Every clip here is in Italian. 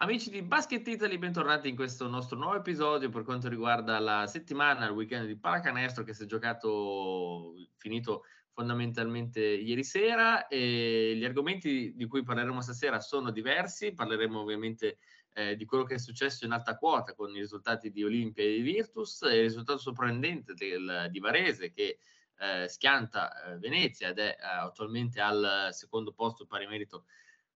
Amici di Basket Italy, bentornati in questo nostro nuovo episodio per quanto riguarda la settimana, il weekend di pallacanestro che si è giocato, finito fondamentalmente ieri sera e gli argomenti di cui parleremo stasera sono diversi, parleremo ovviamente eh, di quello che è successo in alta quota con i risultati di Olimpia e di Virtus e il risultato sorprendente del, di Varese che eh, schianta eh, Venezia ed è eh, attualmente al secondo posto pari merito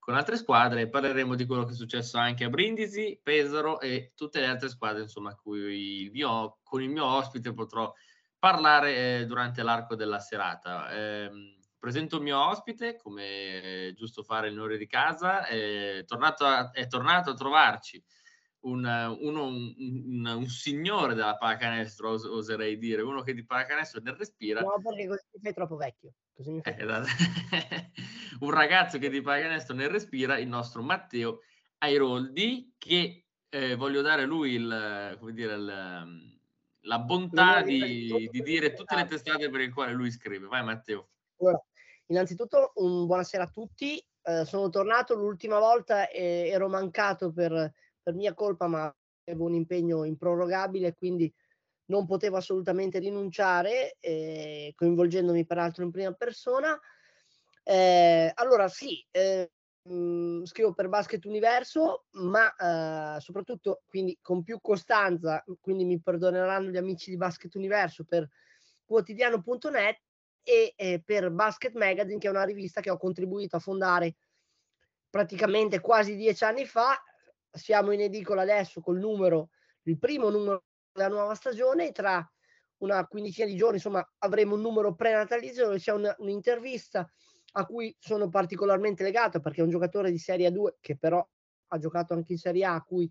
con altre squadre parleremo di quello che è successo anche a Brindisi, Pesaro e tutte le altre squadre insomma cui il mio, con il mio ospite potrò parlare eh, durante l'arco della serata. Eh, presento il mio ospite, come è giusto fare il onore di casa, è tornato a, è tornato a trovarci un, uno, un, un, un, signore della pallacanestro, os, oserei dire, uno che di pallacanestro ne respira. No, perché così mi fai troppo vecchio. Così mi fai eh, esatto. un ragazzo che di pallacanestro ne respira, il nostro Matteo Airoldi, che eh, voglio dare lui il, come dire, il, la bontà di, di, dire tutte le testate per le quali lui scrive. Vai Matteo. Allora, innanzitutto un buonasera a tutti. Eh, sono tornato l'ultima volta e ero mancato per per mia colpa, ma avevo un impegno improrogabile, quindi non potevo assolutamente rinunciare, eh, coinvolgendomi peraltro in prima persona. Eh, allora sì, eh, mh, mm, scrivo per Basket Universo, ma eh, soprattutto quindi con più costanza, quindi mi perdoneranno gli amici di Basket Universo per quotidiano.net e per Basket Magazine, che è una rivista che ho contribuito a fondare praticamente quasi dieci anni fa siamo in edicola adesso col numero, il primo numero della nuova stagione, tra una quindicina di giorni, insomma, avremo un numero prenatalizio dove c'è un, un'intervista a cui sono particolarmente legato perché è un giocatore di Serie 2 che però ha giocato anche in Serie A, a cui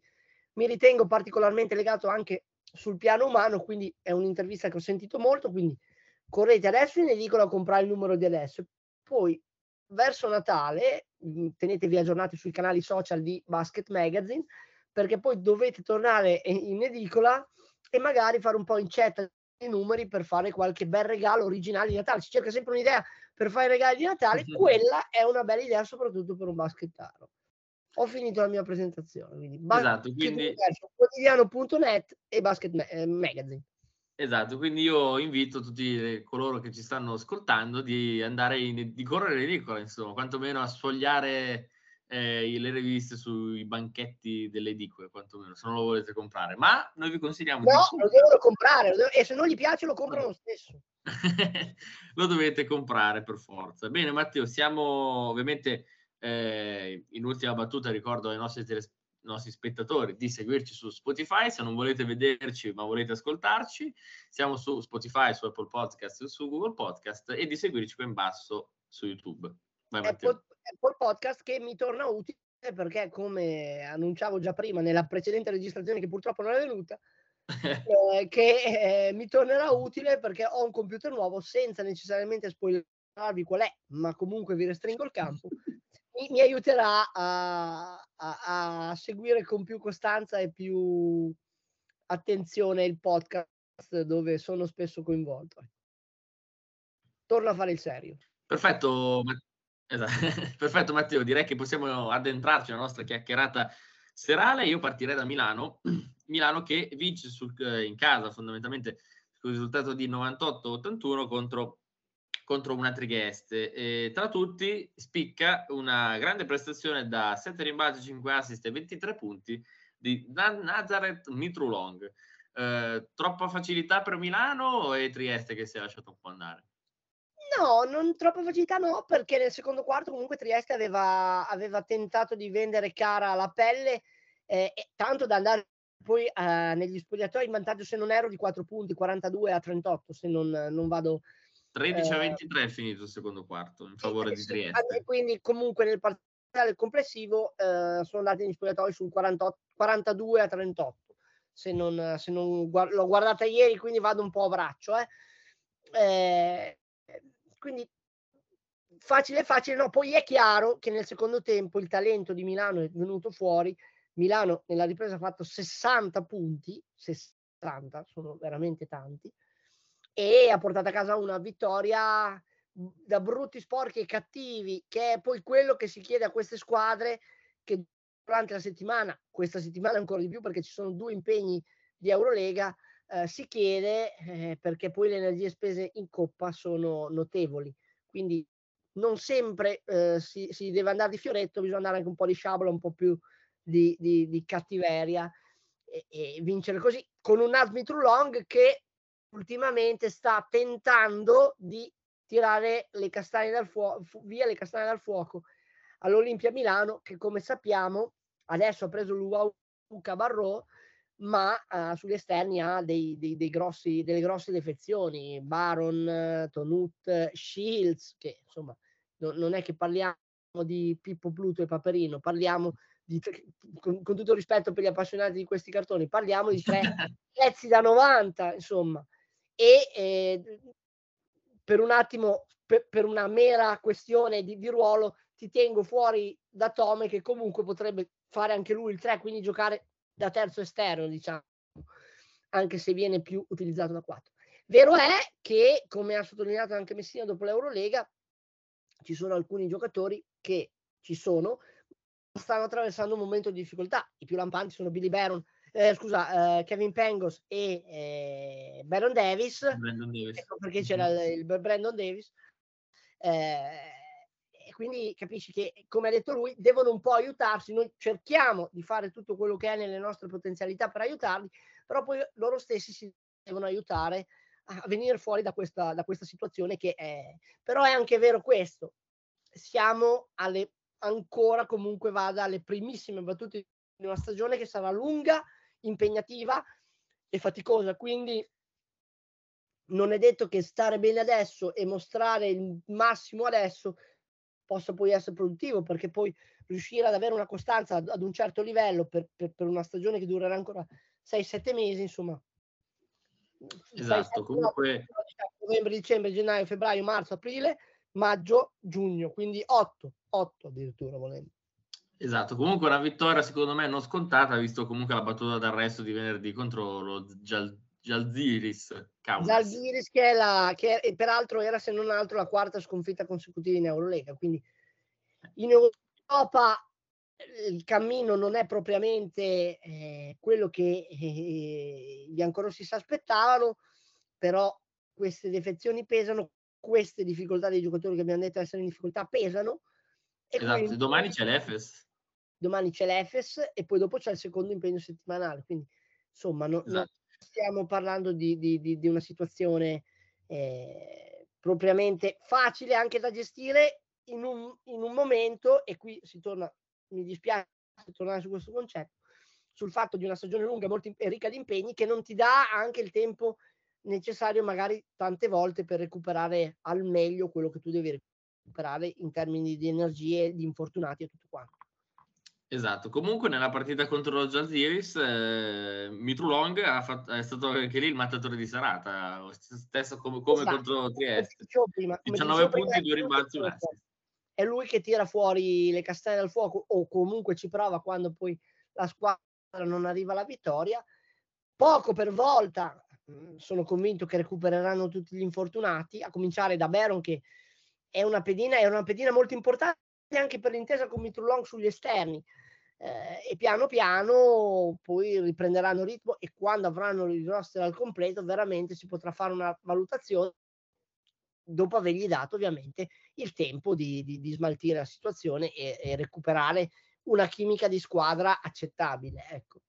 mi ritengo particolarmente legato anche sul piano umano, quindi è un'intervista che ho sentito molto, quindi correte adesso in edicola a comprare il numero di adesso. Poi verso Natale Mhmm, tenetevi aggiornati sui canali social di Basket Magazine perché poi dovete tornare in edicola e magari fare un po' incetta i numeri per fare qualche bel regalo originale di Natale. Si cerca sempre un'idea per fare i regali di Natale, quella è una bella idea soprattutto per un baschettaro. Ho finito la mia presentazione, quindi, esatto, quindi... quotidiano.net e Basket eh, Magazine. Esatto, quindi io invito tutti coloro che ci stanno ascoltando di andare in, di correre in edicola, insomma, quantomeno a sfogliare eh, le riviste sui banchetti delle edicole, quantomeno, se non lo volete comprare. Ma noi vi consigliamo... No, di... lo devono comprare, e se non gli piace lo comprano lo stesso. lo dovete comprare per forza. Bene Matteo, siamo ovviamente eh, in ultima battuta, ricordo ai nostri telespettatori, nostri spettatori di seguirci su Spotify. Se non volete vederci ma volete ascoltarci, siamo su Spotify, su Apple Podcast, su Google Podcast e di seguirci qua in basso su YouTube. Vai, Apple, Apple Podcast che mi torna utile perché come annunciavo già prima nella precedente registrazione che purtroppo non è venuta, eh, che eh, mi tornerà utile perché ho un computer nuovo senza necessariamente spoilerarvi qual è, ma comunque vi restringo il campo mi, mi aiuterà a, a, a, seguire con più costanza e più attenzione il podcast dove sono spesso coinvolto. Torno a fare il serio. Perfetto, esatto. Perfetto Matteo, direi che possiamo addentrarci nella nostra chiacchierata serale. Io partirei da Milano, Milano che vince sul, in casa fondamentalmente sul risultato di 98-81 contro contro una Trieste. E tra tutti spicca una grande prestazione da 7 rimbalzi, 5 assist e 23 punti di Nazareth Mitrulong. Eh, troppa facilità per Milano o è Trieste che si è lasciato un po' andare? No, non troppa facilità no, perché nel secondo quarto comunque Trieste aveva, aveva tentato di vendere cara la pelle, eh, tanto da andare poi eh, negli spogliatoi in vantaggio se non ero di 4 punti, 42 a 38 se non, non vado 13 a 23 eh, è finito il secondo quarto in favore di Trieste. Quindi comunque nel parziale complessivo eh, sono andati in spogliatoi sul 48, 42 a 38. Se non, se non guard- l'ho guardata ieri, quindi vado un po' a braccio. Eh. Eh, quindi facile, facile. No, poi è chiaro che nel secondo tempo il talento di Milano è venuto fuori. Milano nella ripresa ha fatto 60 punti, 60 sono veramente tanti e ha portato a casa una vittoria da brutti, sporchi e cattivi, che è poi quello che si chiede a queste squadre che durante la settimana, questa settimana ancora di più perché ci sono due impegni di Eurolega, eh, si chiede eh, perché poi le energie spese in coppa sono notevoli. Quindi non sempre eh, si, si, deve andare di fioretto, bisogna andare anche un po' di sciabola, un po' più di, di, di cattiveria e, e, vincere così con un Admi Long che ultimamente sta tentando di tirare le castagne dal fuoco, via le castagne dal fuoco all'Olimpia Milano che come sappiamo adesso ha preso Luca Barro ma uh, sugli esterni ha dei, dei, dei grossi, delle grosse defezioni, Baron, Tonut, Shields, che insomma no, non è che parliamo di Pippo Pluto e Paperino, parliamo di, con, con, tutto rispetto per gli appassionati di questi cartoni, parliamo di tre pezzi da 90, insomma, e eh, per un attimo, per, per, una mera questione di, di ruolo, ti tengo fuori da Tome che comunque potrebbe fare anche lui il 3, quindi giocare da terzo esterno, diciamo, anche se viene più utilizzato da 4. Vero è che, come ha sottolineato anche Messina dopo l'Eurolega, ci sono alcuni giocatori che ci sono, stanno attraversando un momento di difficoltà. I più lampanti sono Billy Baron, eh, scusa, eh, Kevin Pengos e eh, Baron Davis, Davis. Ecco perché c'era il, il Brandon Davis. Eh, quindi capisci che, come ha detto lui, devono un po' aiutarsi. Noi cerchiamo di fare tutto quello che è nelle nostre potenzialità per aiutarli, però poi loro stessi si devono aiutare a venire fuori da questa, da questa situazione che è... Però è anche vero questo, siamo alle, ancora comunque vada alle primissime battute di una stagione che sarà lunga, impegnativa e faticosa, quindi non è detto che stare bene adesso e mostrare il massimo adesso possa poi essere produttivo, perché poi riuscire ad avere una costanza ad, ad un certo livello per, per, per, una stagione che durerà ancora 6-7 mesi, insomma. Esatto, 6, comunque... Diciamo, novembre, dicembre, gennaio, febbraio, marzo, aprile, maggio, giugno, quindi 8, 8 addirittura volendo. Esatto, comunque una vittoria secondo me non scontata, visto comunque la battuta d'arresto di venerdì contro lo Gial Jalziris. Jalziris che, è la, che è, peraltro era se non altro la quarta sconfitta consecutiva in Eurolega, quindi in Europa eh, il cammino non è propriamente eh, quello che eh, gli ancorossi si aspettavano, però queste defezioni pesano, queste difficoltà dei giocatori che abbiamo detto essere in difficoltà pesano. E esatto, quindi, domani c'è l'Efes. Domani c'è l'Efes e poi dopo c'è il secondo impegno settimanale, quindi insomma no, esatto. no, stiamo parlando di, di, di, di una situazione eh, propriamente facile anche da gestire in un, in un momento, e qui si torna, mi dispiace tornare su questo concetto, sul fatto di una stagione lunga molto ricca di impegni che non ti dà anche il tempo necessario magari tante volte per recuperare al meglio quello che tu devi recuperare in termini di energie, di infortunati e tutto quanto. Esatto, comunque nella partita contro lo Jalziris eh, Mitrulong è stato anche lì il mattatore di serata, stesso come, come esatto. contro Trieste. Prima, 19 punti, due rimbalzi, un È lui che tira fuori le castagne dal fuoco o comunque ci prova quando poi la squadra non arriva alla vittoria. Poco per volta, mm, sono convinto che recupereranno tutti gli infortunati, a cominciare da Baron che è una pedina, è una pedina molto importante anche per l'intesa con Mitrulong sugli esterni eh, e piano piano poi riprenderanno ritmo e quando avranno il roster al completo veramente si potrà fare una valutazione dopo avergli dato ovviamente il tempo di, di, di smaltire la situazione e, e, recuperare una chimica di squadra accettabile. Ecco.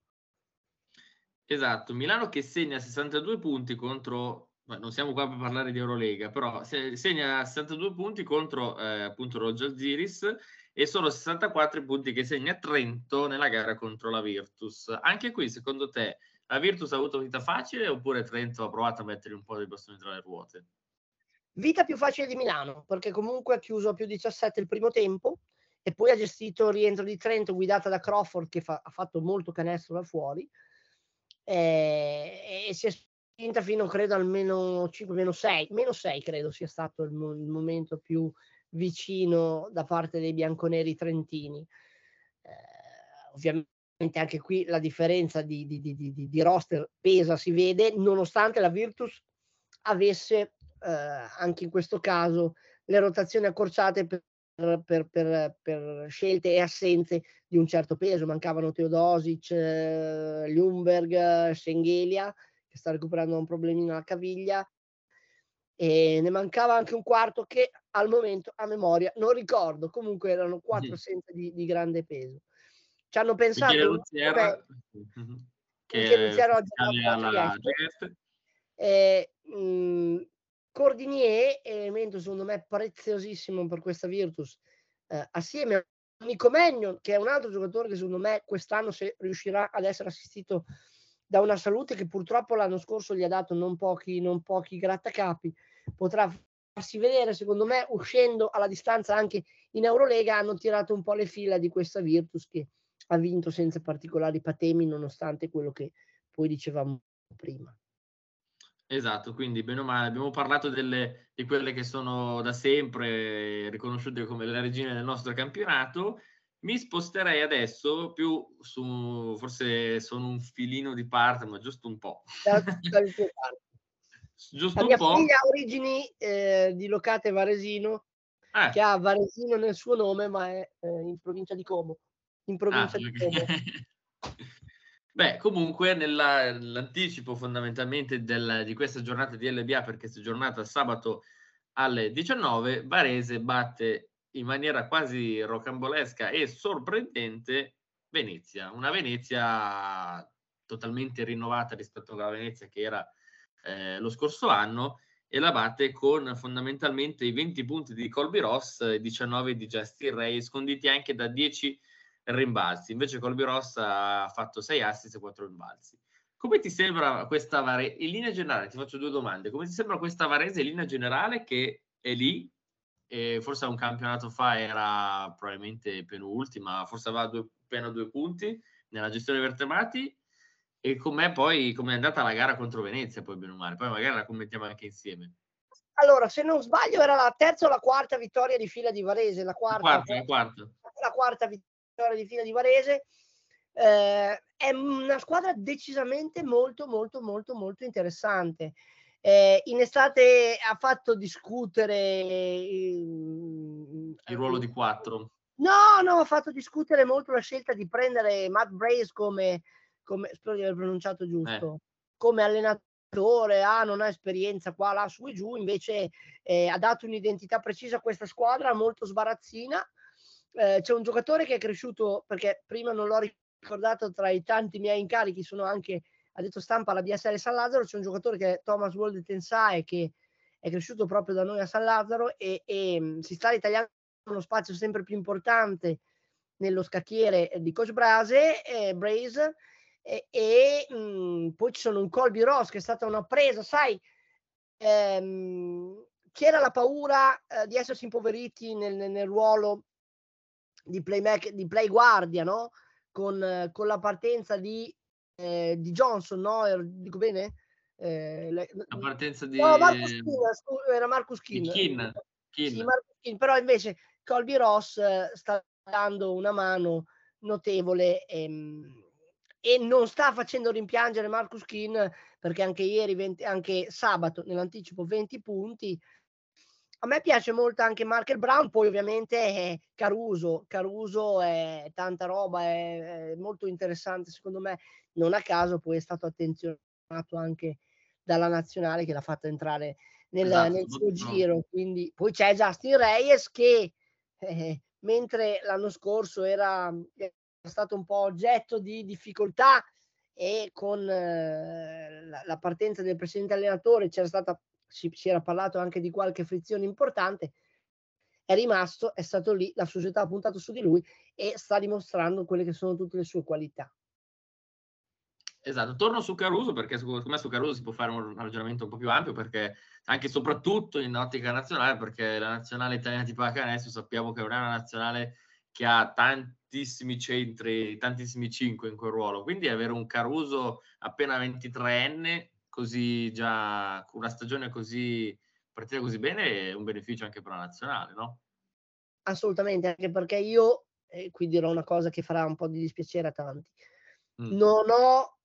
Esatto, Milano che segna 62 punti contro non siamo qua per parlare di Eurolega, però segna 62 punti contro eh, appunto Roger Ziris e sono 64 i punti che segna Trento nella gara contro la Virtus. Anche qui, secondo te, la Virtus ha avuto vita facile oppure Trento ha provato a mettere un po' di bastoni tra le ruote? Vita più facile di Milano, perché comunque ha chiuso a più 17 il primo tempo e poi ha gestito il rientro di Trento guidata da Crawford che fa, ha fatto molto canestro da fuori eh, e si è spinta fino credo almeno 5 meno 6 meno 6 credo sia stato il, mo- il momento più vicino da parte dei bianconeri trentini. Eh, ovviamente anche qui la differenza di, di, di, di, roster pesa, si vede, nonostante la Virtus avesse eh, anche in questo caso le rotazioni accorciate per per, per, per, scelte e assenze di un certo peso. Mancavano Teodosic, eh, Ljungberg, Schengelia, che sta recuperando un problemino alla caviglia, e ne mancava anche un quarto che al momento a memoria non ricordo. Comunque erano quattro assenze di, di grande peso. Ci hanno pensato... Luziera, che eh, mh, Cordinier, elemento secondo me preziosissimo per questa Virtus, eh, assieme a Nico Magnon, che è un altro giocatore che secondo me quest'anno se riuscirà ad essere assistito da una salute che purtroppo l'anno scorso gli ha dato non pochi, non pochi grattacapi, potrà farsi vedere, secondo me, uscendo alla distanza anche in Eurolega, hanno tirato un po' le fila di questa Virtus che ha vinto senza particolari patemi, nonostante quello che poi dicevamo prima. Esatto, quindi bene o male abbiamo parlato delle, di quelle che sono da sempre riconosciute come le regine del nostro campionato. Mi sposterei adesso più su, forse sono un filino di parte, ma giusto un po'. Giusto La mia un po'. figlia ha origini eh, di Locate Varesino, eh. che ha Varesino nel suo nome, ma è eh, in provincia di Como. In provincia ah, di Como. Beh, comunque nella, nell'anticipo fondamentalmente del, di questa giornata di LBA, per questa giornata sabato alle 19, Varese batte in maniera quasi rocambolesca e sorprendente Venezia, una Venezia totalmente rinnovata rispetto alla Venezia che era eh, lo scorso anno e la batte con fondamentalmente i 20 punti di Colby Ross e 19 di Justin Ray, sconditi anche da 10 rimbalzi. Invece Colby Ross ha fatto 6 assist e 4 rimbalzi. Come ti sembra questa Varese? In linea generale, ti faccio due domande. Come ti sembra questa Varese in linea generale che è lì? Forse un campionato fa era probabilmente penultima, forse aveva due, appena due punti nella gestione vertebrati. E com'è poi, com'è andata la gara contro Venezia, poi bene o male? Poi magari la commentiamo anche insieme. Allora, se non sbaglio, era la terza o la quarta vittoria di fila di Varese. La quarta, la quarta, la quarta. La quarta vittoria di fila di Varese. Eh, è una squadra decisamente molto, molto, molto, molto interessante. Eh, in estate ha fatto discutere il, il ruolo di quattro. No, no, ha fatto discutere molto la scelta di prendere Matt Brace come, come spero di aver pronunciato giusto, eh. come allenatore. Ah, non ha esperienza qua, là, su e giù. Invece eh, ha dato un'identità precisa a questa squadra, molto sbarazzina eh, c'è un giocatore che è cresciuto, perché prima non l'ho ricordato tra i tanti miei incarichi, sono anche ha detto stampa alla BSL San Lazzaro, c'è un giocatore che è Thomas Wold Tensae che è cresciuto proprio da noi a San Lazzaro e, e mm, si sta ritagliando uno spazio sempre più importante nello scacchiere di Coach Brase, eh, Braze e, e mh, mm, poi ci sono un Colby Ross che è stata una presa, sai, ehm, c'era la paura eh, di essersi impoveriti nel, nel, nel ruolo di, playmaker, di play guardia, no? Con, con la partenza di, eh, di Johnson, no? Er, dico bene? Eh, le, la partenza di... No, Marcus Kin, era Marcus Kin. Kin. Kin. Sì, Marcus Kin. Però invece Colby Ross eh, sta dando una mano notevole ehm, e non sta facendo rimpiangere Marcus Kin perché anche ieri, 20, anche sabato nell'anticipo 20 punti, a me piace molto anche Marker Brown, poi ovviamente è Caruso, Caruso è tanta roba, è, è, molto interessante secondo me, non a caso poi è stato attenzionato anche dalla nazionale che l'ha fatto entrare nel, esatto, nel suo no. giro, quindi poi c'è Justin Reyes che eh, mentre l'anno scorso era, stato un po' oggetto di difficoltà e con eh, la, partenza del presidente allenatore c'era stata si, si era parlato anche di qualche frizione importante, è rimasto, è stato lì, la società ha puntato su di lui e sta dimostrando quelle che sono tutte le sue qualità. Esatto, torno su Caruso perché secondo me su Caruso si può fare un ragionamento un po' più ampio perché anche e soprattutto in ottica nazionale perché la nazionale italiana di pallacanestro sappiamo che non è una nazionale che ha tantissimi centri, tantissimi cinque in quel ruolo, quindi avere un Caruso appena 23enne così già una stagione così partita così bene è un beneficio anche per la nazionale, no? Assolutamente, anche perché io, e qui dirò una cosa che farà un po' di dispiacere a tanti, mm. non ho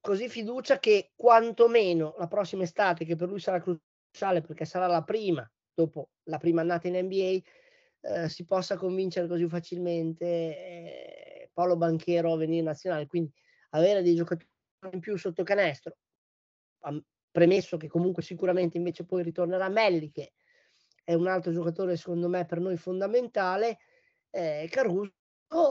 così fiducia che quantomeno la prossima estate, che per lui sarà cruciale perché sarà la prima, dopo la prima annata in NBA, eh, si possa convincere così facilmente eh, Paolo Banchero a venire in nazionale, quindi avere dei giocatori in più sotto canestro, premesso che comunque sicuramente invece poi ritornerà Melli, che è un altro giocatore secondo me per noi fondamentale, eh, Caruso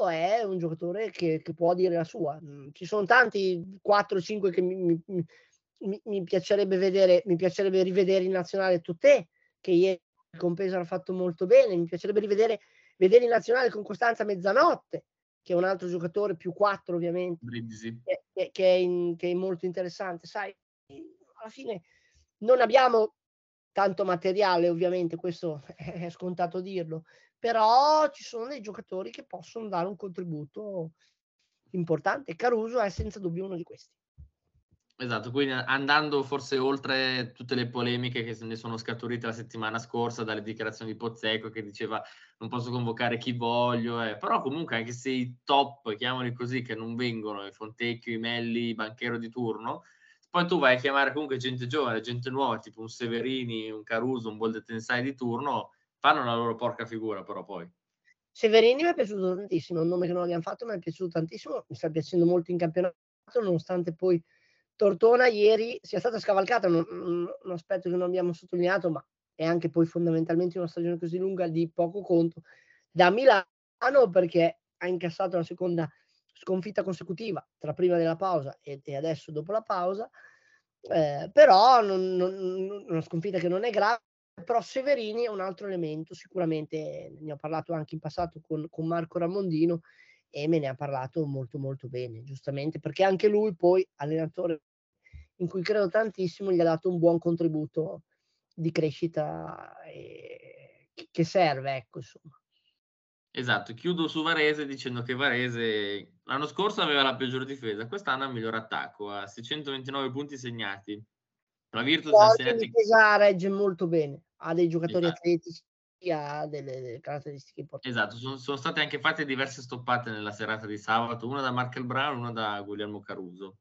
è un giocatore che, che, può dire la sua. Mm, ci sono tanti 4-5 che mi, mi, mi, piacerebbe vedere, mi piacerebbe rivedere in nazionale Totè, che ieri con Pesaro ha fatto molto bene, mi piacerebbe rivedere vedere in nazionale con Costanza Mezzanotte, che è un altro giocatore più 4 ovviamente, che, che, che, è in, che è molto interessante. Sai, alla fine non abbiamo tanto materiale, ovviamente, questo è scontato dirlo, però ci sono dei giocatori che possono dare un contributo importante. Caruso è senza dubbio uno di questi. Esatto, quindi andando forse oltre tutte le polemiche che se ne sono scaturite la settimana scorsa dalle dichiarazioni di Pozzecco che diceva non posso convocare chi voglio, eh. però comunque anche se i top, chiamali così, che non vengono, i Fontecchio, i Melli, i Banchero di turno, poi tu vai a chiamare comunque gente giovane, gente nuova, tipo un Severini, un Caruso, un Boldetensai di turno, fanno la loro porca figura però poi. Severini mi è piaciuto tantissimo, un nome che non abbiamo fatto, mi è piaciuto tantissimo, mi sta piacendo molto in campionato, nonostante poi Tortona ieri sia stata scavalcata, un, un, aspetto che non abbiamo sottolineato, ma è anche poi fondamentalmente una stagione così lunga di poco conto, da Milano perché ha incassato la seconda sconfitta consecutiva tra prima della pausa e, e adesso dopo la pausa, eh, però non, non, una sconfitta che non è grave, però Severini è un altro elemento, sicuramente ne ho parlato anche in passato con, con Marco Ramondino e me ne ha parlato molto molto bene, giustamente, perché anche lui poi, allenatore in cui credo tantissimo, gli ha dato un buon contributo di crescita e, che serve, ecco, insomma. Esatto, chiudo su Varese dicendo che Varese l'anno scorso aveva la peggiore difesa, quest'anno ha il miglior attacco, ha 629 punti segnati. La Virtus ha segnato... difesa regge molto bene, ha dei giocatori esatto. atletici, ha delle, delle, caratteristiche importanti. Esatto, sono, sono, state anche fatte diverse stoppate nella serata di sabato, una da Markel Brown, una da Guglielmo Caruso.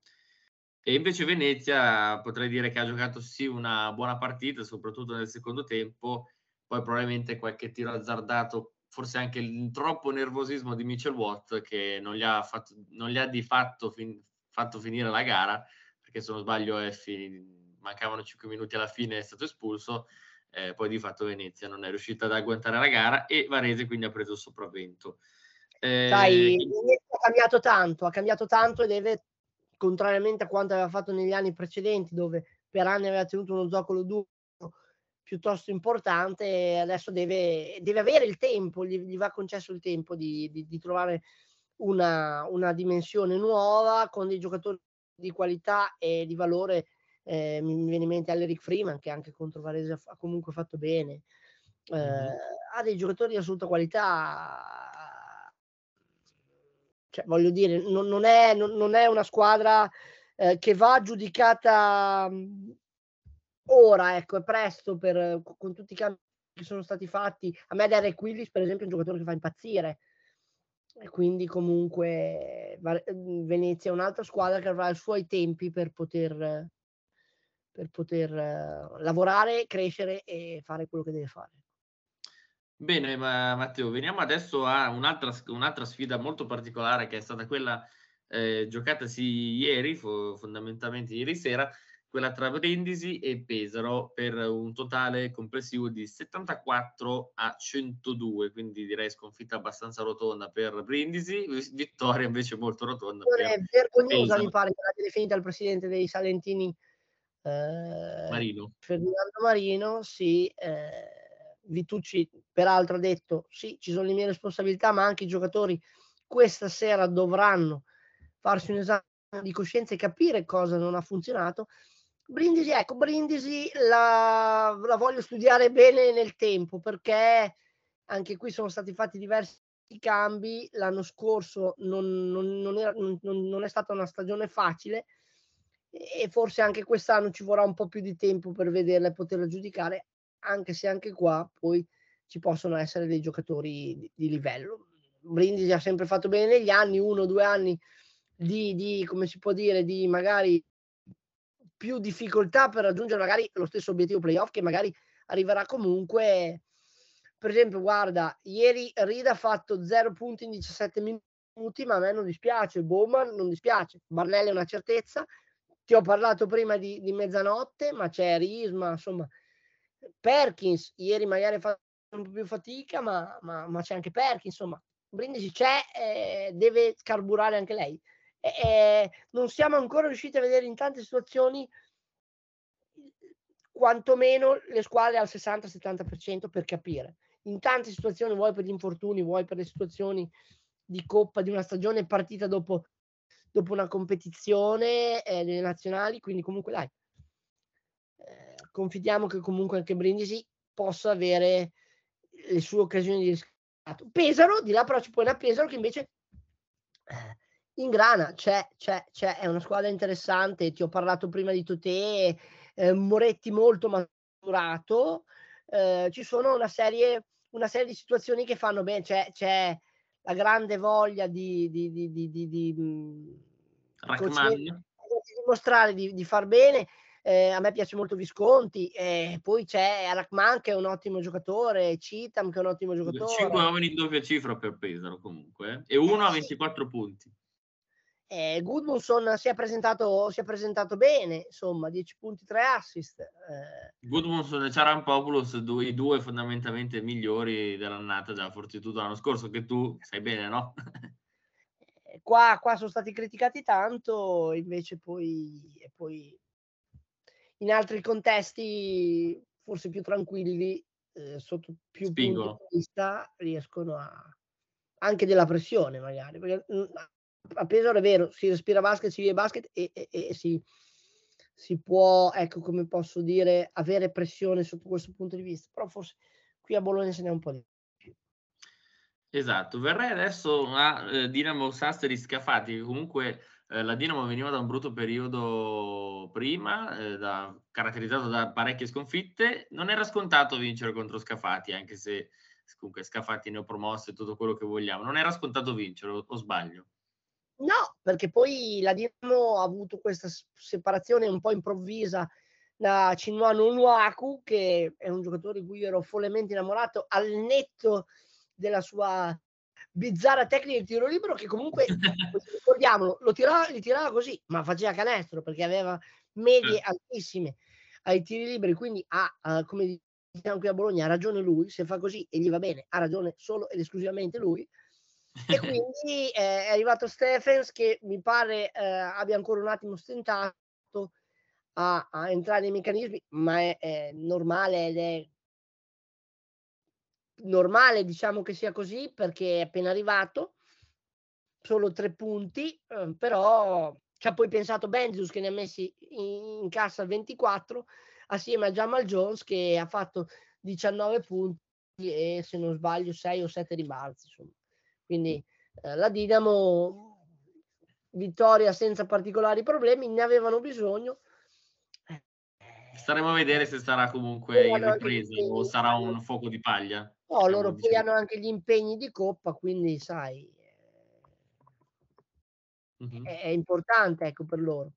E invece Venezia potrei dire che ha giocato sì una buona partita, soprattutto nel secondo tempo, poi probabilmente qualche tiro azzardato forse anche il troppo nervosismo di Mitchell Watt che non gli ha, fatto, non gli ha di fatto fin, fatto finire la gara, perché se non sbaglio è fin, mancavano 5 minuti alla fine, è stato espulso, eh, poi di fatto Venezia non è riuscita ad agguantare la gara e Varese quindi ha preso il sopravvento. Eh, Sai, Venezia ha cambiato tanto, ha cambiato tanto e deve, contrariamente a quanto aveva fatto negli anni precedenti, dove per anni aveva tenuto uno zoccolo duro piuttosto importante, adesso deve, deve avere il tempo, gli, gli, va concesso il tempo di, di, di trovare una, una, dimensione nuova con dei giocatori di qualità e di valore. Eh, mi, viene in mente Aleric Freeman che anche contro Varese ha, ha comunque fatto bene. Eh, mm-hmm. Ha dei giocatori di assoluta qualità. Cioè, voglio dire, non, non, è, non, non è, una squadra eh, che va giudicata ora, ecco, è presto per, con tutti i cambi che sono stati fatti. A me Derek Willis, per esempio, è un giocatore che fa impazzire. E quindi comunque Venezia è un'altra squadra che avrà i suoi tempi per poter, per poter lavorare, crescere e fare quello che deve fare. Bene, ma Matteo, veniamo adesso a un'altra, un'altra sfida molto particolare che è stata quella eh, giocatasi ieri, fondamentalmente ieri sera, quella tra Brindisi e Pesaro per un totale complessivo di 74 a 102, quindi direi sconfitta abbastanza rotonda per Brindisi, vittoria invece molto rotonda. È vergognosa, mi pare, che l'ha definita il presidente dei Salentini Marino. Ferdinando Marino, sì. Eh, Vitucci peraltro ha detto sì, ci sono le mie responsabilità, ma anche i giocatori questa sera dovranno farsi un esame di coscienza e capire cosa non ha funzionato Brindisi, ecco, Brindisi la, la, voglio studiare bene nel tempo perché anche qui sono stati fatti diversi cambi. L'anno scorso non, non, non, era, non è stata una stagione facile e forse anche quest'anno ci vorrà un po' più di tempo per vederla e poterla giudicare, anche se anche qua poi ci possono essere dei giocatori di, di livello. Brindisi ha sempre fatto bene negli anni, uno o due anni di, di, come si può dire, di magari più difficoltà per raggiungere magari lo stesso obiettivo playoff che magari arriverà comunque per esempio, guarda, ieri Rida ha fatto 0 punti in 17 minuti, ma a me non dispiace, Bowman non dispiace, Barnelli è una certezza, ti ho parlato prima di, di mezzanotte, ma c'è Risma, insomma, Perkins, ieri magari ha fatto un po' più fatica, ma, ma, ma c'è anche Perkins, insomma, Brindisi c'è, eh, deve carburare anche lei. Eh, non siamo ancora riusciti a vedere in tante situazioni quantomeno le squadre al 60-70% per capire. In tante situazioni, vuoi per gli infortuni, vuoi per le situazioni di coppa di una stagione partita dopo, dopo una competizione eh, delle nazionali, quindi comunque dai, eh, confidiamo che comunque anche Brindisi possa avere le sue occasioni di riscatto. Pesaro, di là però ci puoi una Pesaro che invece eh, in grana c'è, c'è, c'è, è una squadra interessante, ti ho parlato prima di Totè, eh, Moretti molto maturato, eh, ci sono una serie, una serie di situazioni che fanno bene, c'è, c'è la grande voglia di, di, di, di, mm, di dimostrare di, di far bene. Eh, a me piace molto Visconti, eh, poi c'è Arachman che è un ottimo giocatore, Citam che è un ottimo giocatore. 5 uomini in doppia cifra per Pesaro comunque, eh, e uno a 24 punti. Eh, Goodmanson si è, presentato, si è presentato bene, insomma, 10 punti, 3 assist. Eh. Goodmanson e Ciarampopoulos, due, i due fondamentalmente migliori dell'annata della Fortitudo l'anno scorso, che tu sai bene, no? Eh, qua, qua, sono stati criticati tanto, invece poi, poi in altri contesti, forse più tranquilli, eh, sotto più Spingono. punti di vista, riescono a anche della pressione magari perché mm, a Pesaro è vero, si respira basket, si vive basket e, e, e si, si, può, ecco come posso dire, avere pressione sotto questo punto di vista, però forse qui a Bologna se n'è un po' di più. Esatto, verrei adesso a eh, Dinamo Sassari Scafati, comunque eh, la Dinamo veniva da un brutto periodo prima, eh, da, caratterizzato da parecchie sconfitte, non era scontato vincere contro Scafati, anche se comunque Scafati ne ho promosse tutto quello che vogliamo, non era scontato vincere, o, o sbaglio? No, perché poi la Dinamo ha avuto questa separazione un po' improvvisa da Cinwano Nuaku, che è un giocatore di cui ero follemente innamorato, al netto della sua bizzarra tecnica di tiro libero, che comunque, ricordiamolo, lo tirava, li tirava così, ma faceva canestro, perché aveva medie altissime ai tiri liberi, quindi ha, uh, come diciamo qui a Bologna, ha ragione lui, se fa così e gli va bene, ha ragione solo ed esclusivamente lui, e quindi eh, è arrivato Stephens che mi pare eh, abbia ancora un attimo stentato a, a entrare nei meccanismi, ma è, è, normale ed è normale diciamo che sia così perché è appena arrivato, solo tre punti, eh, però ci ha poi pensato Benzus che ne ha messi in, in cassa 24 assieme a Jamal Jones che ha fatto 19 punti e se non sbaglio 6 o 7 ribalzi insomma. Quindi eh, la Dinamo, vittoria senza particolari problemi, ne avevano bisogno. Eh, Staremo a vedere se sarà comunque in ripresa o sarà un fuoco di paglia. No, diciamo, loro poi hanno anche gli impegni di coppa, quindi sai, mm-hmm. è, è importante ecco, per loro.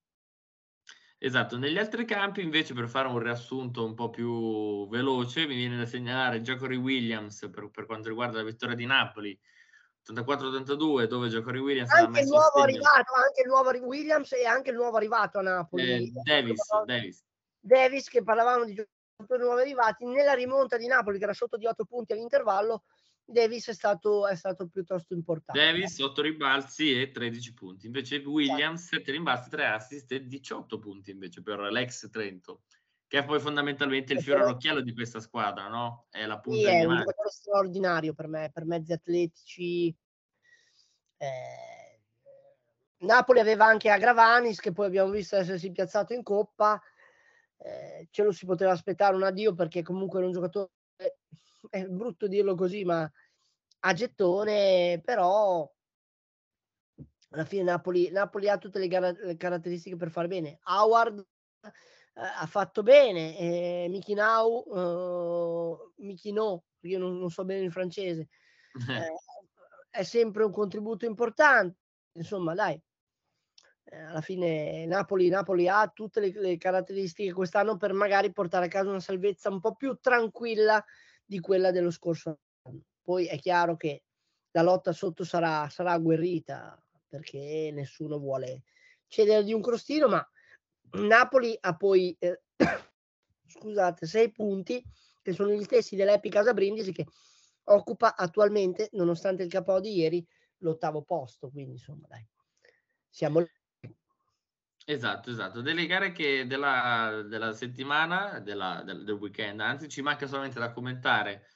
Esatto, negli altri campi invece per fare un riassunto un po' più veloce mi viene da segnalare Giacory Williams per, per quanto riguarda la vittoria di Napoli 84-82 dove Giacory Williams anche il nuovo arrivato anche il nuovo Williams e anche il nuovo arrivato a Napoli. Eh, Davis, Davis. Davis che parlavamo di giocatori nuovi arrivati nella rimonta di Napoli che era sotto di 8 punti all'intervallo Davis è stato, è stato piuttosto importante. Davis 8 ribalzi e 13 punti. Invece Williams 7 rimbalzi 3 assist e 18 punti invece per l'ex Trento che è poi fondamentalmente il fiore all'occhiello di questa squadra, no? È la punta sì, è un giocatore straordinario per me, per mezzi atletici. Eh, Napoli aveva anche Agravanis, che poi abbiamo visto essersi piazzato in coppa. Eh, ce lo si poteva aspettare un addio perché comunque era un giocatore, è brutto dirlo così, ma a gettone, però alla fine Napoli, Napoli ha tutte le, gar- le caratteristiche per fare bene. Howard ha fatto bene. Eh, Michinau, uh, Michino, io non, non, so bene il francese, eh, è sempre un contributo importante. Insomma, dai, eh, alla fine Napoli, Napoli ha tutte le, le, caratteristiche quest'anno per magari portare a casa una salvezza un po' più tranquilla di quella dello scorso anno. Poi è chiaro che la lotta sotto sarà, sarà agguerrita perché nessuno vuole cedere di un crostino, ma Napoli ha poi, eh, scusate, sei punti che sono gli stessi dell'Epi Casa Brindisi che occupa attualmente, nonostante il capo di ieri, l'ottavo posto. Quindi insomma, dai, siamo Esatto, esatto. Delle gare che della, della settimana, della, del, del, weekend, anzi ci manca solamente da commentare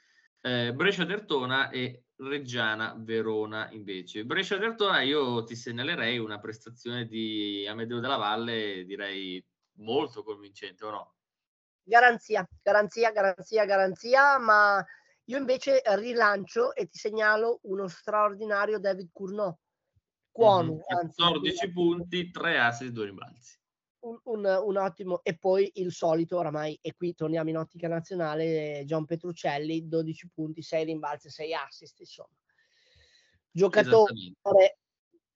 eh, Brescia-Dertona e Reggiana-Verona invece. Brescia-Dertona io ti segnalerei una prestazione di Amedeo della Valle, direi molto convincente, o no? Garanzia, garanzia, garanzia, garanzia, ma io invece rilancio e ti segnalo uno straordinario David Cournot Cuono, mm-hmm. 14 anzi, punti, 3 assist, 2 rimbalzi. Un, un, un, ottimo, e poi il solito, oramai, e qui torniamo in ottica nazionale, Gian Petruccelli, 12 punti, 6 rimbalzi, 6 assist, insomma. Giocatore,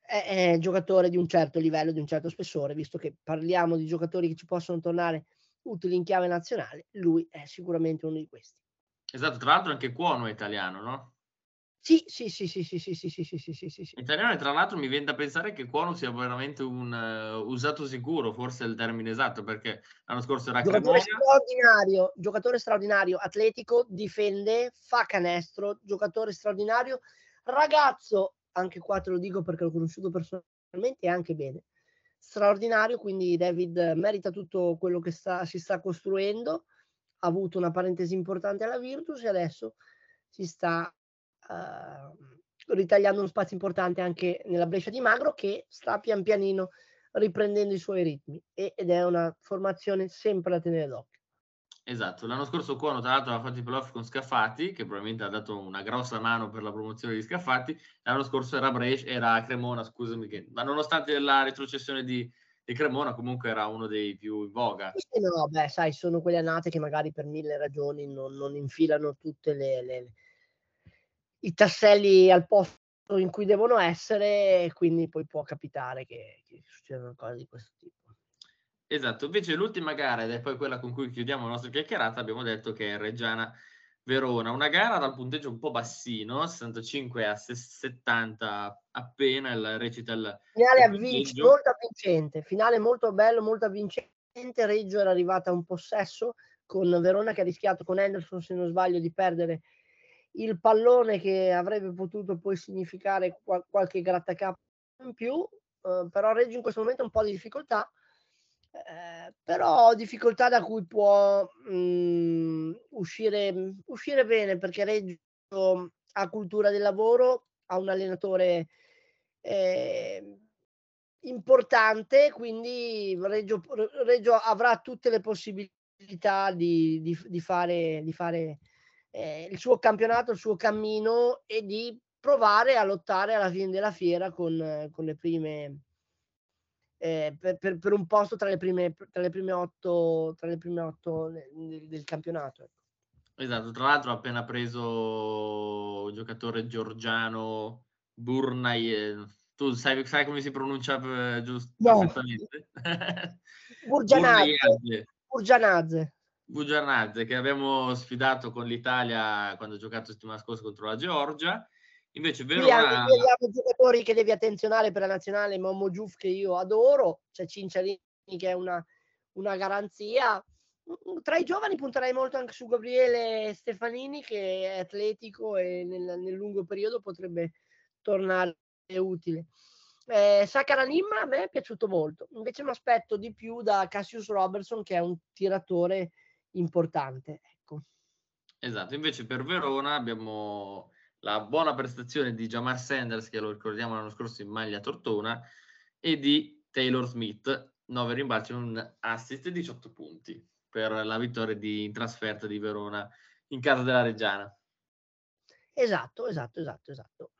è, è giocatore di un certo livello, di un certo spessore, visto che parliamo di giocatori che ci possono tornare utili in chiave nazionale, lui è sicuramente uno di questi. Esatto, tra l'altro anche Cuono è italiano, no? Sì, sì, sì, sì, sì, sì, sì, sì, sì, sì, sì, sì. Italiano e tra l'altro mi viene da pensare che Cuono sia veramente un uh, usato sicuro, forse è il termine esatto, perché l'anno scorso era giocatore straordinario, giocatore straordinario, atletico, difende, fa canestro, giocatore straordinario, ragazzo, anche qua te lo dico perché l'ho conosciuto personalmente e anche bene, straordinario, quindi David merita tutto quello che sta, si sta costruendo, ha avuto una parentesi importante alla Virtus e adesso si sta uh, ritagliando uno spazio importante anche nella Brescia di Magro che sta pian pianino riprendendo i suoi ritmi ed è una formazione sempre da tenere d'occhio. Esatto, l'anno scorso Cuono tra l'altro aveva fatto i playoff con Scaffati, che probabilmente ha dato una grossa mano per la promozione di Scaffati, l'anno scorso era Brescia, era Cremona, scusami, che, ma nonostante la retrocessione di, di, Cremona comunque era uno dei più in voga. No, beh, sai, sono quelle annate che magari per mille ragioni non, non infilano tutte le, le, i tasselli al posto in cui devono essere e quindi poi può capitare che, che succedano cose di questo tipo. Esatto, invece l'ultima gara, ed è poi quella con cui chiudiamo la nostra chiacchierata, abbiamo detto che è Reggiana Verona, una gara dal punteggio un po' bassino, 65 a 70 appena, il recital. Finale avvinc- molto avvincente, finale molto bello, molto avvincente, Reggio era arrivata a un possesso con Verona che ha rischiato con Henderson, se non sbaglio, di perdere il pallone che avrebbe potuto poi significare qual- qualche grattacapo in più, eh, però Reggio in questo momento ha un po' di difficoltà, eh, però difficoltà da cui può mh, mm, uscire, uscire bene perché Reggio ha cultura del lavoro, ha un allenatore eh, importante, quindi Reggio, Reggio, avrà tutte le possibilità di, di, di fare, di fare eh, il suo campionato, il suo cammino e di provare a lottare alla fine della fiera con, con le prime eh, per, per, per, un posto tra le prime, tra le prime otto, tra le prime otto del, del campionato. Ecco. Esatto, tra l'altro ha appena preso il giocatore georgiano Burnay, eh, tu sai, sai, come si pronuncia eh, giusto? No. Burgianazze. Burgianazze. Bugiarnazze che abbiamo sfidato con l'Italia quando ha giocato settimana scorsa contro la Georgia. Invece Verona... Qui abbiamo giocatori che devi attenzionare per la nazionale, Momo Giuff che io adoro, c'è Cinciarini che è una, una garanzia. Tra i giovani punterei molto anche su Gabriele Stefanini che è atletico e nel, nel lungo periodo potrebbe tornare utile. Eh, Sakaranim a me è piaciuto molto, invece mi aspetto di più da Cassius Robertson che è un tiratore importante. Ecco. Esatto, invece per Verona abbiamo la buona prestazione di Jamar Sanders, che lo ricordiamo l'anno scorso in maglia tortona, e di Taylor Smith, 9 rimbalzi, un assist e 18 punti per la vittoria di, in trasferta di Verona in casa della Reggiana. Esatto, esatto, esatto, esatto.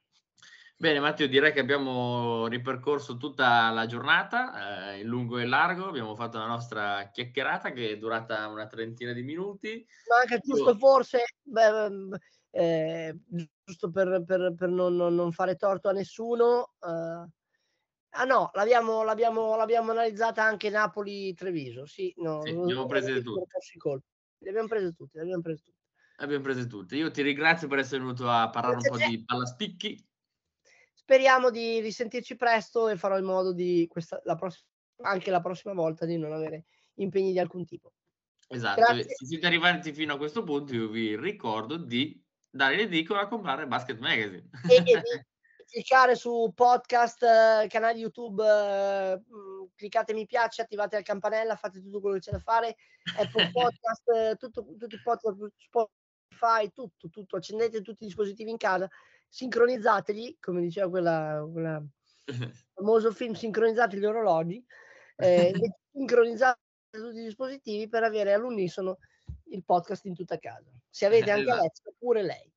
Bene Matteo, direi che abbiamo ripercorso tutta la giornata, eh, in lungo e largo, abbiamo fatto la nostra chiacchierata che è durata una trentina di minuti. Ma anche giusto Io... forse, beh, eh, giusto per, per, per non, non, fare torto a nessuno, eh, ah no, l'abbiamo, l'abbiamo, l'abbiamo analizzata anche Napoli-Treviso, sì, no, sì, abbiamo prese tutte. Le abbiamo prese tutte, le abbiamo prese tutte. abbiamo prese tutte. Io ti ringrazio per essere venuto a parlare Grazie un po' di pallaspicchi. Speriamo di risentirci presto e farò in modo di questa, la prossima, anche la prossima volta di non avere impegni di alcun tipo. Esatto, Grazie. se siete arrivati fino a questo punto io vi ricordo di dare l'edicola a comprare Basket Magazine. E, e di cliccare su podcast, eh, canale YouTube, eh, mm, cliccate mi piace, attivate la campanella, fate tutto quello che c'è da fare, Apple Podcast, eh, tutto, tutti i podcast, Spotify, tutto, tutto, accendete tutti i dispositivi in casa, sincronizzateli, come diceva quella, quella famoso film, sincronizzate gli orologi, eh, sincronizzate tutti i dispositivi per avere all'unisono il podcast in tutta casa. Se avete anche esatto. Alexa, pure lei.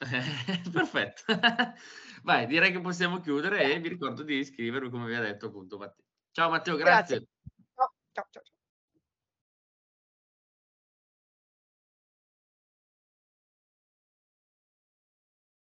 Perfetto. Vai, direi che possiamo chiudere e vi ricordo di iscrivervi, come vi ha detto appunto Matteo. Ciao Matteo, grazie. grazie. ciao, ciao. ciao.